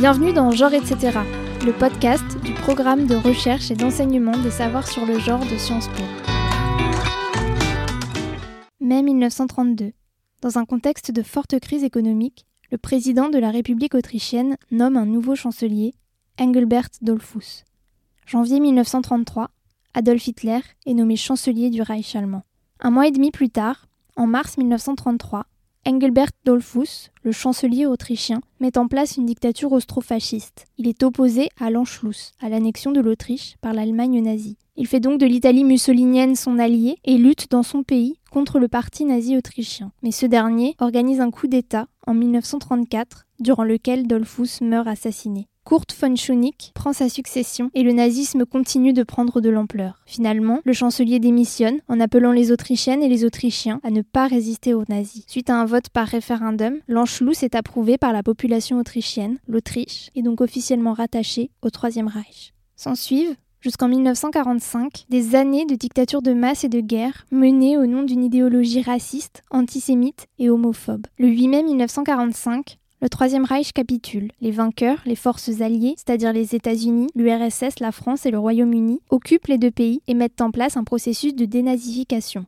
Bienvenue dans Genre etc., le podcast du programme de recherche et d'enseignement des savoirs sur le genre de Sciences Po. Mai 1932. Dans un contexte de forte crise économique, le président de la République autrichienne nomme un nouveau chancelier, Engelbert Dollfuss. Janvier 1933, Adolf Hitler est nommé chancelier du Reich allemand. Un mois et demi plus tard, en mars 1933, Engelbert Dollfuss, le chancelier autrichien, met en place une dictature austro-fasciste. Il est opposé à l'Anschluss, à l'annexion de l'Autriche par l'Allemagne nazie. Il fait donc de l'Italie mussolinienne son allié et lutte dans son pays contre le parti nazi autrichien. Mais ce dernier organise un coup d'État en 1934, durant lequel Dollfuss meurt assassiné. Kurt von Schunig prend sa succession et le nazisme continue de prendre de l'ampleur. Finalement, le chancelier démissionne en appelant les Autrichiennes et les Autrichiens à ne pas résister aux nazis. Suite à un vote par référendum, l'Anschluss est approuvé par la population autrichienne. L'Autriche est donc officiellement rattachée au Troisième Reich. S'ensuivent jusqu'en 1945, des années de dictature de masse et de guerre menées au nom d'une idéologie raciste, antisémite et homophobe. Le 8 mai 1945, le Troisième Reich capitule. Les vainqueurs, les forces alliées, c'est-à-dire les États-Unis, l'URSS, la France et le Royaume-Uni, occupent les deux pays et mettent en place un processus de dénazification.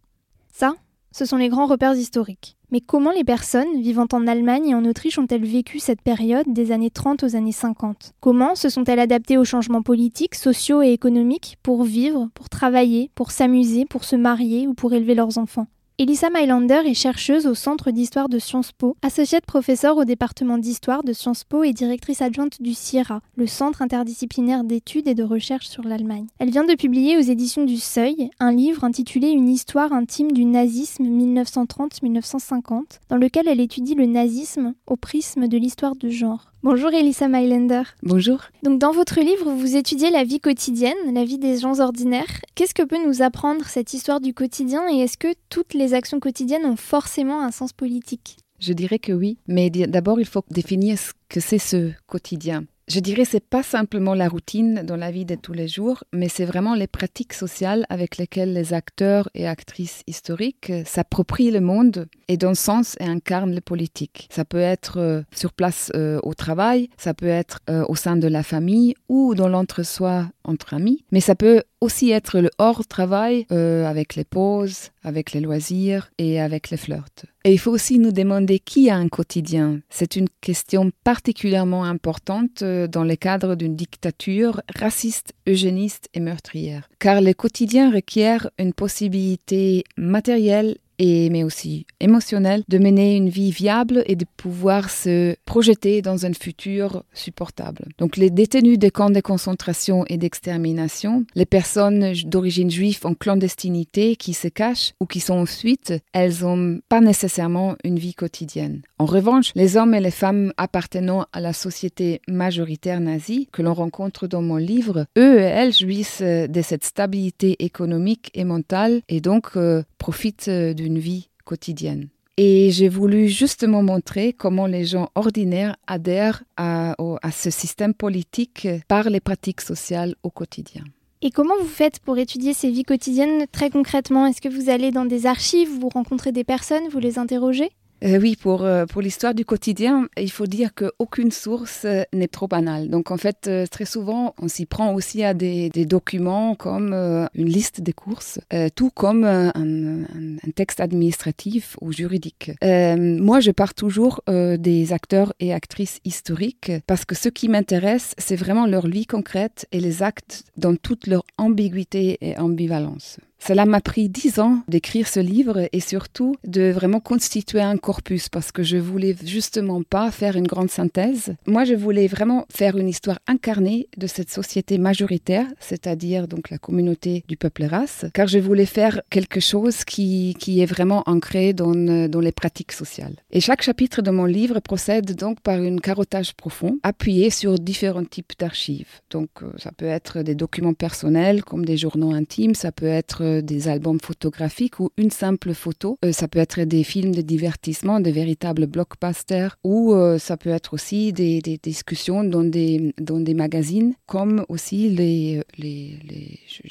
Ça, ce sont les grands repères historiques. Mais comment les personnes vivant en Allemagne et en Autriche ont-elles vécu cette période des années 30 aux années 50 Comment se sont-elles adaptées aux changements politiques, sociaux et économiques pour vivre, pour travailler, pour s'amuser, pour se marier ou pour élever leurs enfants? Elissa Mailander est chercheuse au Centre d'histoire de Sciences Po, associée professeure au département d'histoire de Sciences Po et directrice adjointe du CIRA, le Centre interdisciplinaire d'études et de recherche sur l'Allemagne. Elle vient de publier aux éditions du Seuil un livre intitulé Une histoire intime du nazisme 1930-1950, dans lequel elle étudie le nazisme au prisme de l'histoire de genre. Bonjour Elissa Mailander. Bonjour. Donc dans votre livre, vous étudiez la vie quotidienne, la vie des gens ordinaires. Qu'est-ce que peut nous apprendre cette histoire du quotidien et est-ce que toutes les actions quotidiennes ont forcément un sens politique? Je dirais que oui, mais d'abord il faut définir ce que c'est ce quotidien. Je dirais c'est pas simplement la routine dans la vie de tous les jours, mais c'est vraiment les pratiques sociales avec lesquelles les acteurs et actrices historiques s'approprient le monde et dans le sens et incarnent le politique. Ça peut être euh, sur place euh, au travail, ça peut être euh, au sein de la famille ou dans l'entre-soi entre amis, mais ça peut aussi être le hors-travail avec les pauses, avec les loisirs et avec les flirts. Et il faut aussi nous demander qui a un quotidien. C'est une question particulièrement importante dans le cadre d'une dictature raciste, eugéniste et meurtrière. Car le quotidien requiert une possibilité matérielle mais aussi émotionnel, de mener une vie viable et de pouvoir se projeter dans un futur supportable. Donc les détenus des camps de concentration et d'extermination, les personnes d'origine juive en clandestinité qui se cachent ou qui sont ensuite, elles n'ont pas nécessairement une vie quotidienne. En revanche, les hommes et les femmes appartenant à la société majoritaire nazie que l'on rencontre dans mon livre, eux et elles jouissent de cette stabilité économique et mentale et donc euh, profitent d'une vie quotidienne. Et j'ai voulu justement montrer comment les gens ordinaires adhèrent à, à, ce système politique par les pratiques sociales au quotidien. Et comment vous faites pour étudier ces vies quotidiennes très concrètement? Est-ce que vous allez dans des archives, vous rencontrez des personnes, vous les interrogez? Euh, oui, pour, euh, pour l'histoire du quotidien, il faut dire qu'aucune source euh, n'est trop banale. Donc en fait, très souvent, on s'y prend aussi à des, des documents comme une liste des courses, tout comme un, un, un, texte administratif ou juridique. moi, je pars toujours des acteurs et actrices historiques parce que ce qui m'intéresse, c'est vraiment leur vie concrète et les actes dans toute leur ambiguïté et ambivalence. Cela m'a pris dix ans d'écrire ce livre et surtout de vraiment constituer un corpus parce que je voulais justement pas faire une grande synthèse. Moi, je voulais vraiment faire une histoire incarnée de cette société majoritaire, c'est-à-dire donc la communauté du peuple race, car je voulais faire quelque chose qui, qui est vraiment ancré dans, dans les pratiques sociales. Et chaque chapitre de mon livre procède donc par un carottage profond, appuyé sur différents types d'archives. Donc, euh, ça peut être des documents personnels comme des journaux intimes, ça peut être être des albums photographiques ou une simple photo. ça peut être des films de divertissement, des véritables blockbusters, ou ça peut être aussi des, des, discussions dans des, dans des magazines, comme aussi les, les,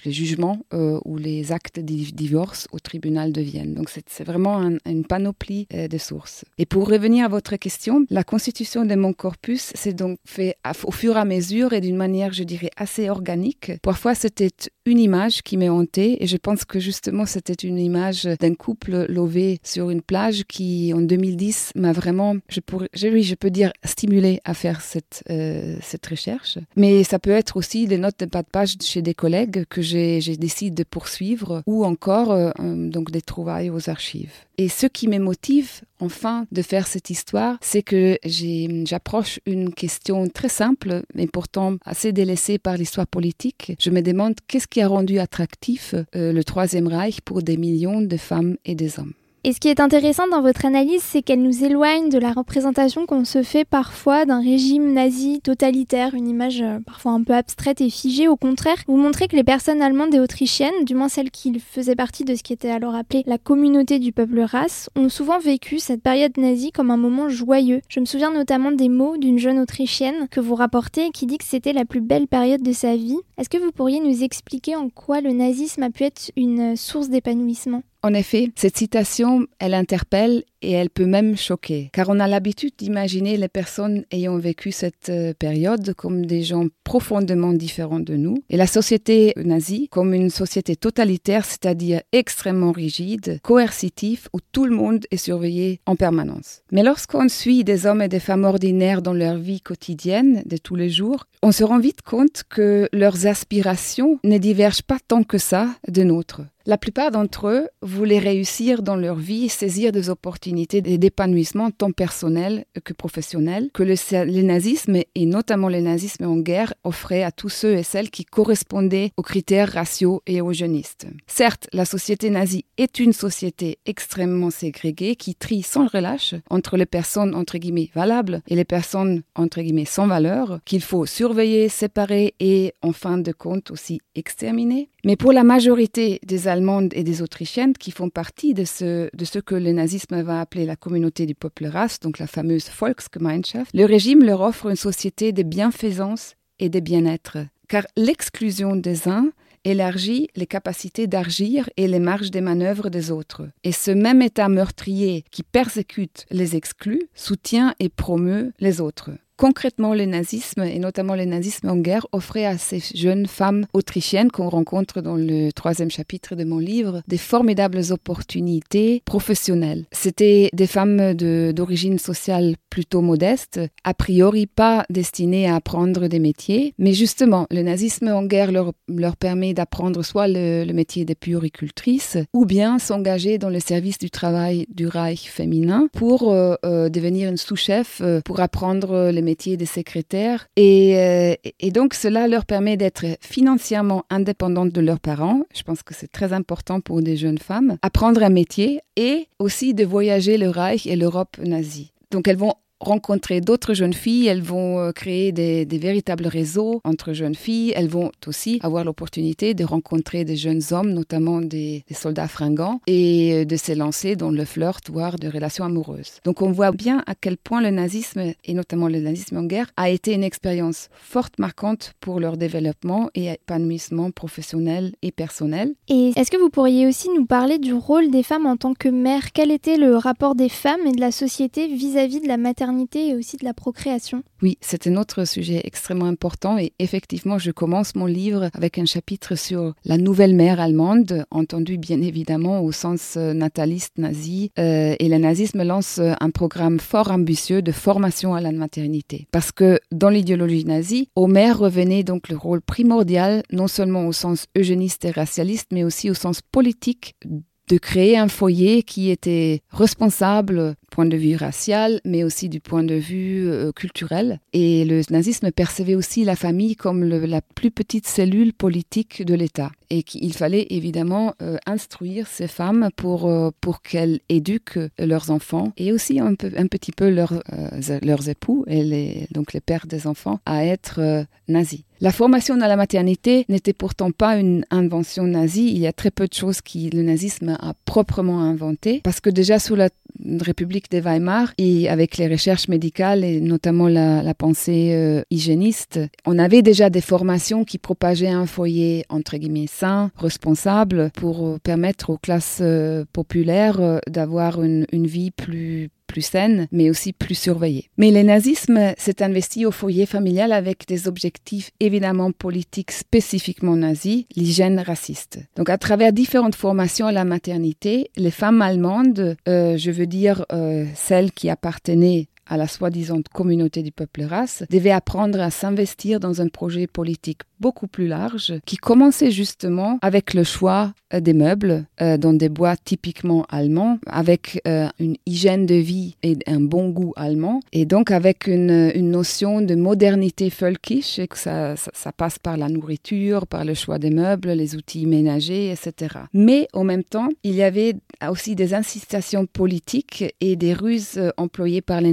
les, jugements ou les actes de divorce au tribunal de Vienne. Donc c'est vraiment une panoplie de sources. Et pour revenir à votre question, la constitution de mon corpus s'est donc fait au fur et à mesure et d'une manière, je dirais, assez organique. Parfois, c'était une image qui m'est hantée et je pense que justement, c'était une image d'un couple lové sur une plage qui, en 2010, m'a vraiment, je pourrais, oui, je peux dire, stimulé à faire cette, euh, cette recherche. Mais ça peut être aussi des notes de pas de page chez des collègues que j'ai décidé de poursuivre ou encore euh, donc des trouvailles aux archives. Et ce qui me motive, enfin, de faire cette histoire, c'est que j'approche une question très simple, mais pourtant assez délaissée par l'histoire politique. Je me demande qu'est-ce qui a rendu attractif euh, le Troisième Reich pour des millions de femmes et des hommes. Et ce qui est intéressant dans votre analyse, c'est qu'elle nous éloigne de la représentation qu'on se fait parfois d'un régime nazi totalitaire, une image euh, parfois un peu abstraite et figée. Au contraire, vous montrez que les personnes allemandes et autrichiennes, du moins celles qui faisaient partie de ce qui était alors appelé la communauté du peuple race, ont souvent vécu cette période nazie comme un moment joyeux. Je me souviens notamment des mots d'une jeune autrichienne que vous rapportez qui dit que c'était la plus belle période de sa vie. Est-ce que vous pourriez nous expliquer en quoi le nazisme a pu être une source d'épanouissement? En effet, cette citation, elle interpelle et elle peut même choquer, car on a l'habitude d'imaginer les personnes ayant vécu cette euh, période comme des gens profondément différents de nous, et la société nazie comme une société totalitaire, c'est-à-dire extrêmement rigide, coercitive, où tout le monde est surveillé en permanence. Mais lorsqu'on suit des hommes et des femmes ordinaires dans leur vie quotidienne de tous les jours, on se rend vite compte que leurs aspirations ne divergent pas tant que ça de nôtres. La plupart d'entre eux voulaient réussir dans leur vie, saisir des opportunités d'épanouissement tant personnel que professionnel que le, nazisme, et notamment le nazisme en guerre, offrait à tous ceux et celles qui correspondaient aux critères raciaux et eugénistes. Certes, la société nazie est une société extrêmement ségrégée qui trie sans relâche entre les personnes entre guillemets valables et les personnes entre guillemets sans valeur, qu'il faut surveiller, séparer et en fin de compte aussi exterminer. Mais pour la majorité des Allemandes et des Autrichiennes qui font partie de ce, que le nazisme va appeler la communauté du peuple race, donc la fameuse Volksgemeinschaft, le régime leur offre une société de bienfaisance et de bien-être. Car l'exclusion des uns élargit les capacités d'agir et les marges des manœuvres des autres. Et ce même État meurtrier qui persécute les exclus soutient et promeut les autres. Concrètement, le nazisme, et notamment le nazisme en guerre, offrait à ces jeunes femmes autrichiennes qu'on rencontre dans le troisième chapitre de mon livre des formidables opportunités professionnelles. C'était des femmes d'origine sociale plutôt modeste, a priori pas destinées à apprendre des métiers, mais justement, le nazisme en guerre leur, permet d'apprendre soit le, métier de puricultrice, ou bien s'engager dans le service du travail du Reich féminin pour euh, euh, devenir une sous-chef, euh, pour apprendre les métiers métier de secrétaire. Euh, et, donc, cela leur permet d'être financièrement indépendantes de leurs parents. Je pense que c'est très important pour des jeunes femmes. Apprendre un métier et aussi de voyager le Reich et l'Europe nazie. Donc, elles vont rencontrer d'autres jeunes filles, elles vont euh, créer des, véritables réseaux entre jeunes filles, elles vont aussi avoir l'opportunité de rencontrer des jeunes hommes, notamment des, soldats fringants, et euh, de se lancer dans le flirt, voire de relations amoureuses. Donc on voit bien à quel point le nazisme, et notamment le nazisme en guerre, a été une expérience forte, marquante pour leur développement et épanouissement professionnel et personnel. Et est-ce que vous pourriez aussi nous parler du rôle des femmes en tant que mères? Quel était le rapport des femmes et de la société vis-à-vis -vis de la maternité? Et aussi de la procréation. Oui, c'est un autre sujet extrêmement important et effectivement, je commence mon livre avec un chapitre sur la nouvelle mère allemande, entendu bien évidemment au sens euh, nataliste nazi. Euh, et le nazisme lance euh, un programme fort ambitieux de formation à la maternité. Parce que dans l'idéologie nazie, aux mères revenait donc le rôle primordial, non seulement au sens eugéniste et racialiste, mais aussi au sens politique de créer un foyer qui était responsable du point de vue racial, mais aussi du point de vue euh, culturel. Et le nazisme percevait aussi la famille comme la plus petite cellule politique de l'État. Et qu'il fallait évidemment instruire ces femmes pour, pour qu'elles éduquent leurs enfants et aussi un, peu, un petit peu leurs, leurs époux et donc les pères des enfants à être nazis. La formation dans la maternité n'était pourtant pas une invention nazie. Il y a très peu de choses que le nazisme a proprement inventé, parce que déjà sous la République de Weimar. Et avec les recherches médicales et notamment la, pensée euh, hygiéniste, on avait déjà des formations qui propageaient un foyer entre guillemets sain, responsable, pour permettre aux classes euh, populaires euh, d'avoir une, une vie plus plus saine, mais aussi plus surveillée. Mais le nazisme s'est investi au foyer familial avec des objectifs évidemment politiques spécifiquement nazis, l'hygiène raciste. Donc à travers différentes formations à la maternité, les femmes allemandes, euh, je veux dire euh, celles qui appartenaient à la soi-disant communauté du peuple race, devaient apprendre à s'investir dans un projet politique beaucoup plus large qui commençait justement avec le choix euh, des meubles euh, dans des bois typiquement allemands, avec euh, une hygiène de vie et un bon goût allemand, et donc avec une, notion de modernité folkish, et que ça, ça, passe par la nourriture, par le choix des meubles, les outils ménagers, etc. Mais en même temps, il y avait aussi des incitations politiques et des ruses employées par les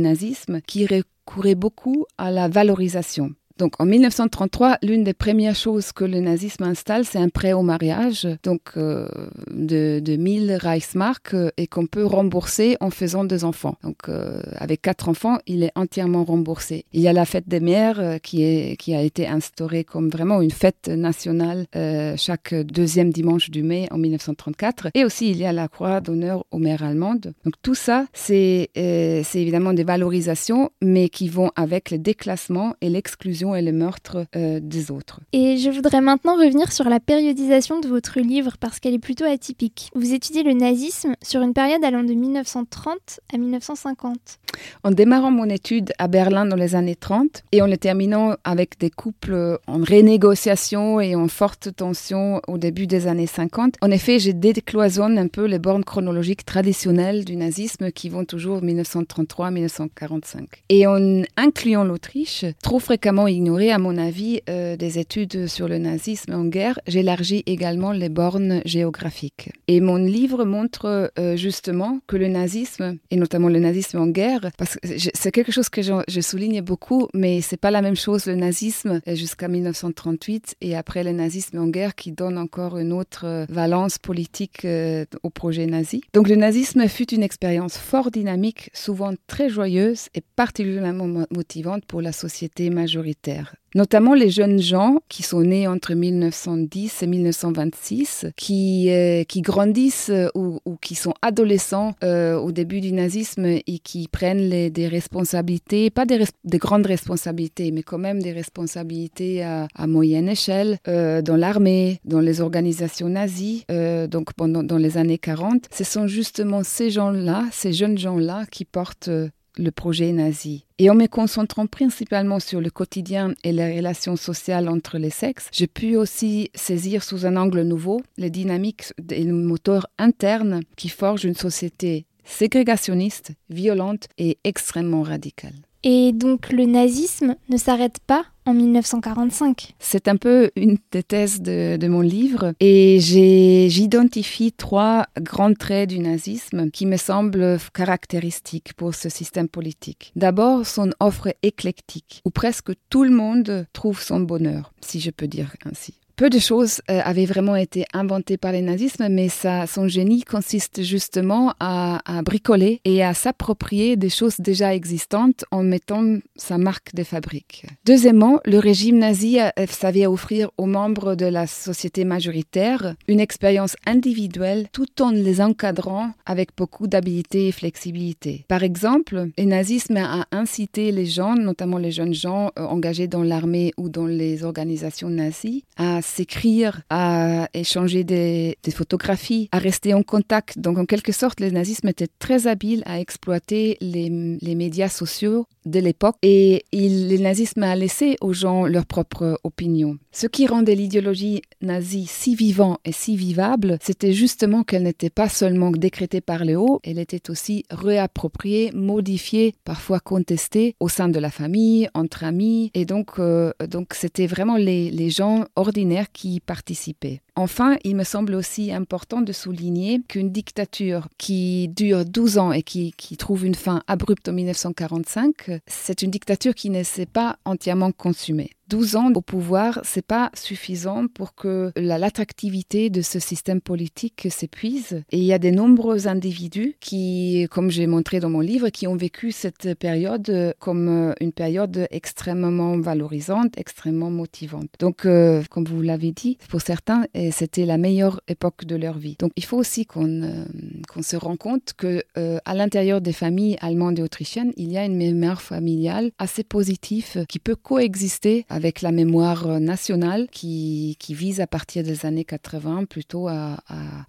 qui recouraient beaucoup à la valorisation. Donc en 1933, l'une des premières choses que le nazisme installe, c'est un prêt au mariage, donc euh, de, de 1000 Reichsmark euh, et qu'on peut rembourser en faisant deux enfants. Donc euh, avec quatre enfants, il est entièrement remboursé. Il y a la fête des mères euh, qui, est, qui a été instaurée comme vraiment une fête nationale euh, chaque deuxième dimanche du mai en 1934. Et aussi il y a la croix d'honneur aux mères allemandes. Donc tout ça, c'est c'est évidemment des valorisations, mais qui vont avec le déclassement et l'exclusion et le meurtre euh, des autres. Et je voudrais maintenant revenir sur la périodisation de votre livre parce qu'elle est plutôt atypique. Vous étudiez le nazisme sur une période allant de 1930 à 1950. En démarrant mon étude à Berlin dans les années 30 et en le terminant avec des couples en renégociation et en forte tension au début des années 50, en effet, j'ai décloisonné un peu les bornes chronologiques traditionnelles du nazisme qui vont toujours 1933-1945. Et en incluant l'Autriche, trop fréquemment ignoré, à mon avis, euh, des études sur le nazisme en guerre, j'élargis également les bornes géographiques. Et mon livre montre euh, justement que le nazisme, et notamment le nazisme en guerre, parce que c'est quelque chose que je, souligne beaucoup, mais c'est pas la même chose le nazisme euh, jusqu'à 1938 et après le nazisme en guerre qui donne encore une autre valence politique au projet nazi. Donc le nazisme fut une expérience fort dynamique, souvent très joyeuse et particulièrement motivante pour la société majoritaire notamment les jeunes gens qui sont nés entre 1910 et 1926, qui, euh, qui grandissent euh, ou, qui sont adolescents euh, au début du nazisme et qui prennent des responsabilités, pas des, grandes responsabilités, mais quand même des responsabilités à, moyenne échelle dans l'armée, dans les organisations nazies, donc pendant dans les années 40. Ce sont justement ces gens-là, ces jeunes gens-là qui portent le projet nazi. Et en me concentrant principalement sur le quotidien et les relations sociales entre les sexes, j'ai pu aussi saisir sous un angle nouveau les dynamiques et le moteur interne qui forgent une société ségrégationniste, violente et extrêmement radicale. Et donc le nazisme ne s'arrête pas en 1945. C'est un peu une des thèses de, de mon livre et j'identifie trois grands traits du nazisme qui me semblent caractéristiques pour ce système politique. D'abord, son offre éclectique où presque tout le monde trouve son bonheur, si je peux dire ainsi. Peu de choses euh, avaient vraiment été inventées par les nazismes, mais son génie consiste justement à, bricoler et à s'approprier des choses déjà existantes en mettant sa marque de fabrique. Deuxièmement, le régime nazi savait offrir aux membres de la société majoritaire une expérience individuelle tout en les encadrant avec beaucoup d'habilité et flexibilité. Par exemple, le nazisme a incité les gens, notamment les jeunes gens euh, engagés dans l'armée ou dans les organisations nazies, à s'écrire, à échanger des, photographies, à rester en contact. Donc en quelque sorte, le nazisme était très habile à exploiter les médias sociaux de l'époque et il, le nazisme a laissé aux gens leur propre opinion. Ce qui rendait l'idéologie nazie si vivant et si vivable, c'était justement qu'elle n'était pas seulement décrétée par les hauts, elle était aussi réappropriée, modifiée, parfois contestée au sein de la famille, entre amis, et donc euh, donc c'était vraiment les, les gens ordinaires qui participaient. Enfin, il me semble aussi important de souligner qu'une dictature qui dure 12 ans et qui, trouve une fin abrupte en 1945, c'est une dictature qui ne s'est pas entièrement consumée. 12 ans au pouvoir, c'est pas suffisant pour que l'attractivité de ce système politique s'épuise. Et il y a de nombreux individus qui, comme j'ai montré dans mon livre, qui ont vécu cette période comme une période extrêmement valorisante, extrêmement motivante. Donc, euh, comme vous l'avez dit, pour certains, c'était la meilleure époque de leur vie. Donc, il faut aussi qu'on euh, se rend compte que euh, à l'intérieur des familles allemandes et autrichiennes, il y a une mémoire familiale assez positive qui peut coexister la mémoire euh, nationale qui, vise à partir des années 80 plutôt à,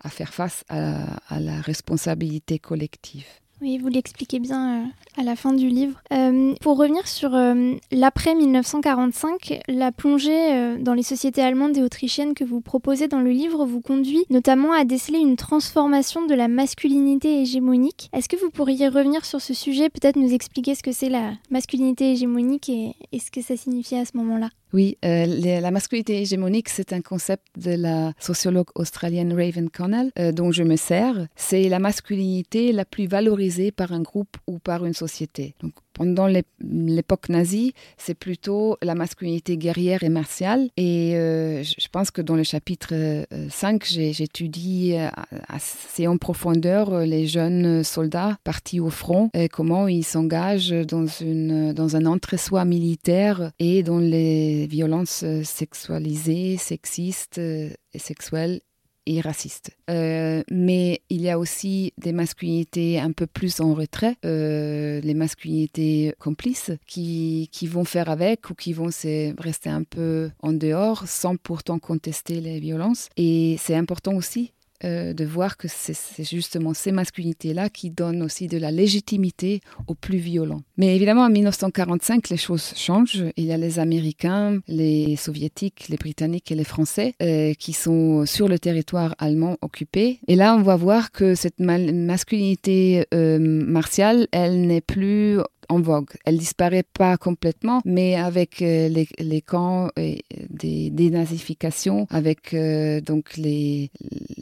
faire face à la responsabilité collective. Oui, vous l'expliquez bien euh, à la fin du livre. Euh, pour revenir sur euh, l'après 1945, la plongée dans les sociétés allemandes et autrichiennes que vous proposez dans le livre vous conduit notamment à déceler une transformation de la masculinité hégémonique. Est-ce que vous pourriez revenir sur ce sujet, peut-être nous expliquer ce que c'est la masculinité hégémonique et, et ce que ça signifiait à ce moment-là? Oui, euh, la masculinité hégémonique, c'est un concept de la sociologue australienne Raven Connell, euh, dont je me sers. C'est la masculinité la plus valorisée par un groupe ou par une société. Pendant l'époque nazie, c'est plutôt la masculinité guerrière et martiale. Et euh, je pense que dans le chapitre 5, j'étudie assez en profondeur les jeunes soldats partis au front, et comment ils s'engagent dans, un entre-soi militaire et dans les violences euh, sexualisées, sexistes euh, et sexuelles et racistes. Euh, mais il y a aussi des masculinités un peu plus en retrait, les masculinités complices qui, qui, vont faire avec ou qui vont rester un peu en dehors sans pourtant contester les violences. Et c'est important aussi euh, de voir que c'est justement ces masculinités-là qui donnent aussi de la légitimité aux plus violents. Mais évidemment, en 1945, les choses changent. Il y a les Américains, les Soviétiques, les Britanniques et les Français euh, qui sont sur le territoire allemand occupé. Et là, on va voir que cette masculinité euh, martiale, elle n'est plus en vogue. Elle disparaît pas complètement, mais avec euh, les, camps et des dénazifications, avec euh, donc les,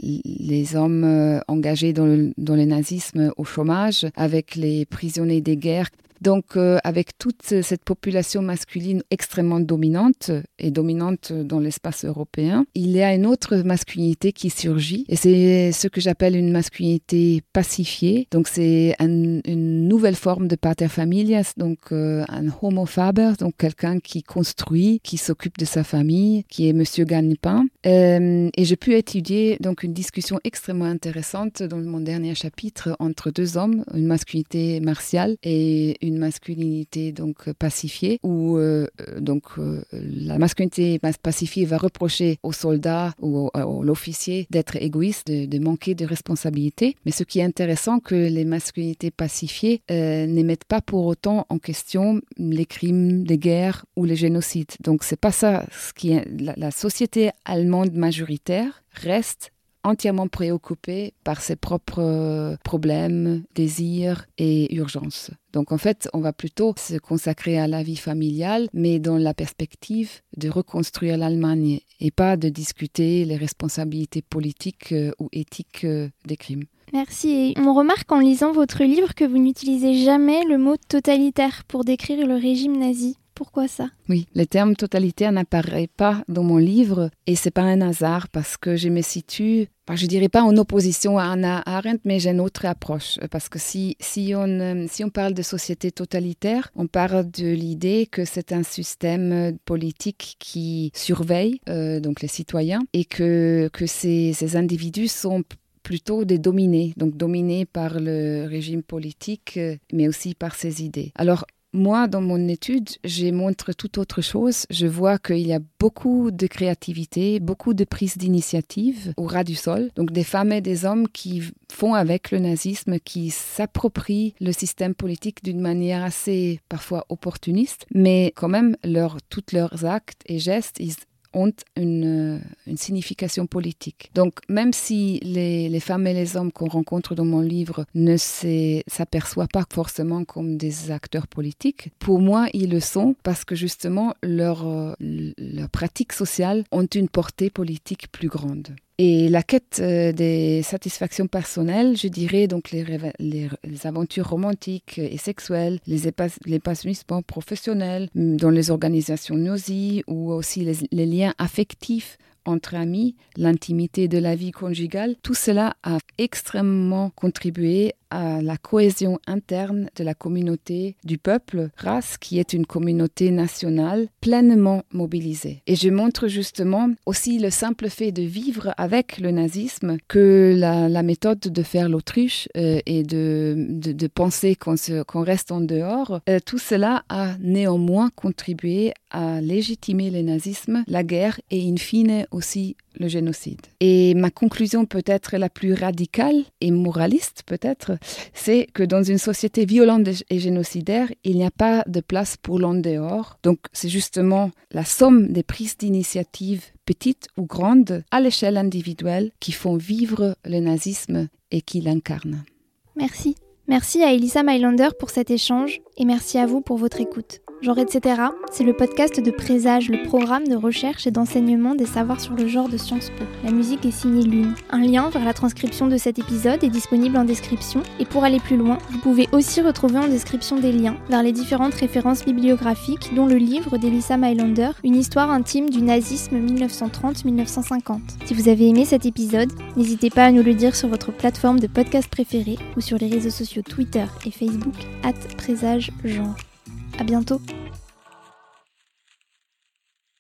les hommes euh, engagés dans le, dans le nazisme au chômage, avec les prisonniers des guerres donc, euh, avec toute cette population masculine extrêmement dominante et dominante dans l'espace européen, il y a une autre masculinité qui surgit et c'est ce que j'appelle une masculinité pacifiée. Donc, c'est une nouvelle forme de pater familias, donc euh, un homo faber, donc quelqu'un qui construit, qui s'occupe de sa famille, qui est Monsieur Gagnepin. Euh, et j'ai pu étudier donc une discussion extrêmement intéressante dans mon dernier chapitre entre deux hommes, une masculinité martiale et une masculinité donc pacifiée, où euh, donc euh, la masculinité pacifiée va reprocher aux soldats ou à l'officier d'être égoïste, de, manquer de responsabilité. Mais ce qui est intéressant, que les masculinités pacifiées n'émettent pas pour autant en question les crimes, les guerres ou les génocides. Donc c'est pas ça ce qui est la société allemande majoritaire reste entièrement préoccupé par ses propres euh, problèmes, désirs et urgences. Donc en fait, on va plutôt se consacrer à la vie familiale, mais dans la perspective de reconstruire l'Allemagne et pas de discuter les responsabilités politiques euh, ou éthiques euh, des crimes. Merci. on remarque en lisant votre livre que vous n'utilisez jamais le mot totalitaire pour décrire le régime nazi. Pourquoi ça? Oui, le terme totalitaire n'apparaît pas dans mon livre et c'est pas un hasard parce que je me situe, je dirais pas en opposition à Anna Arendt, mais j'ai une autre approche parce que si, si, on, si on parle de société totalitaire, on parle de l'idée que c'est un système politique qui surveille euh, donc les citoyens et que, que ces, ces individus sont plutôt des dominés, donc dominés par le régime politique, euh, mais aussi par ses idées. Alors, moi, dans mon étude, je montre tout autre chose. Je vois qu'il y a beaucoup de créativité, beaucoup de prise d'initiative au ras du sol. Donc des femmes et des hommes qui font avec le nazisme, qui s'approprient le système politique d'une manière assez parfois opportuniste, mais quand même, tous leurs actes et gestes, ils ont une, une signification politique. Donc, même si les, femmes et les hommes qu'on rencontre dans mon livre ne s'aperçoivent pas forcément comme des acteurs politiques, pour moi, ils le sont parce que justement, leurs leur pratiques sociales ont une portée politique plus grande. Et la quête euh, des satisfactions personnelles, je dirais donc les, aventures romantiques et sexuelles, les, épanouissements professionnels mm, dans les organisations nosy ou aussi les, les liens affectifs entre amis, l'intimité de la vie conjugale, tout cela a extrêmement contribué à la cohésion interne de la communauté du peuple race qui est une communauté nationale pleinement mobilisée. Et je montre justement aussi le simple fait de vivre avec le nazisme que la, méthode de faire l'autruche euh, et de, de, penser qu'on reste en dehors, euh, tout cela a néanmoins contribué à légitimer le nazisme, la guerre et in fine aussi le génocide. Et ma conclusion peut-être la plus radicale et moraliste peut-être, c'est que dans une société violente et génocidaire, il n'y a pas de place pour l'en dehors. Donc c'est justement la somme des prises d'initiatives petites ou grandes à l'échelle individuelle qui font vivre le nazisme et qui l'incarnent. Merci. Merci à Elisa Mylander pour cet échange et merci à vous pour votre écoute. Genre etc., c'est le podcast de Présage, le programme de recherche et d'enseignement des savoirs sur le genre de Sciences Po. La musique est signée Lune. Un lien vers la transcription de cet épisode est disponible en description et pour aller plus loin, vous pouvez aussi retrouver en description des liens vers les différentes références bibliographiques dont le livre d'Elissa Mylander, Une histoire intime du nazisme 1930-1950. Si vous avez aimé cet épisode, n'hésitez pas à nous le dire sur votre plateforme de podcast préférée ou sur les réseaux sociaux Twitter et Facebook, at Présage Genre. À bientôt.